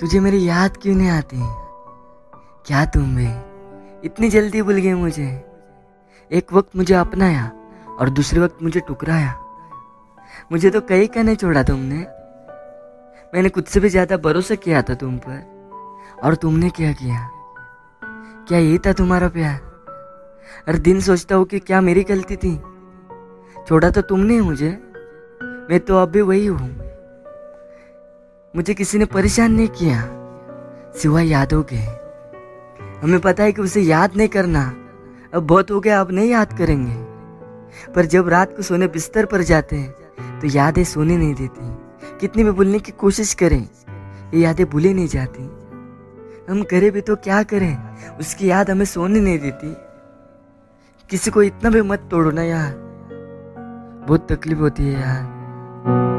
तुझे मेरी याद क्यों नहीं आती? क्या तुम भी? इतनी जल्दी भूल गए मुझे। एक वक्त मुझे अपनाया और दूसरे वक्त मुझे टुकराया मुझे तो कहीं का नहीं छोड़ा तुमने। मैंने खुद से भी ज़्यादा भरोसा किया था तुम पर। और तुमने क्या किया? क्या ये था तुम्हारा प्यार? हर दिन सोचता हूँ कि क्या मेरी गलती थी। छोड़ा तो तुमने मुझे। मैं तो अब भी वही हूँ। मुझे किसी ने परेशान नहीं किया, सिवाय यादों के। हमें पता है कि उसे याद नहीं करना अब बहुत हो गया, अब नहीं याद करेंगे। पर जब रात को सोने बिस्तर पर जाते हैं तो यादें सोने नहीं देती। कितनी भी भूलने की कोशिश करें, ये यादें भूले नहीं जाती। हम करें भी तो क्या करें, उसकी याद हमें सोने नहीं देती। किसी को इतना भी मत तोड़ो ना यार, बहुत तकलीफ़ होती है यार।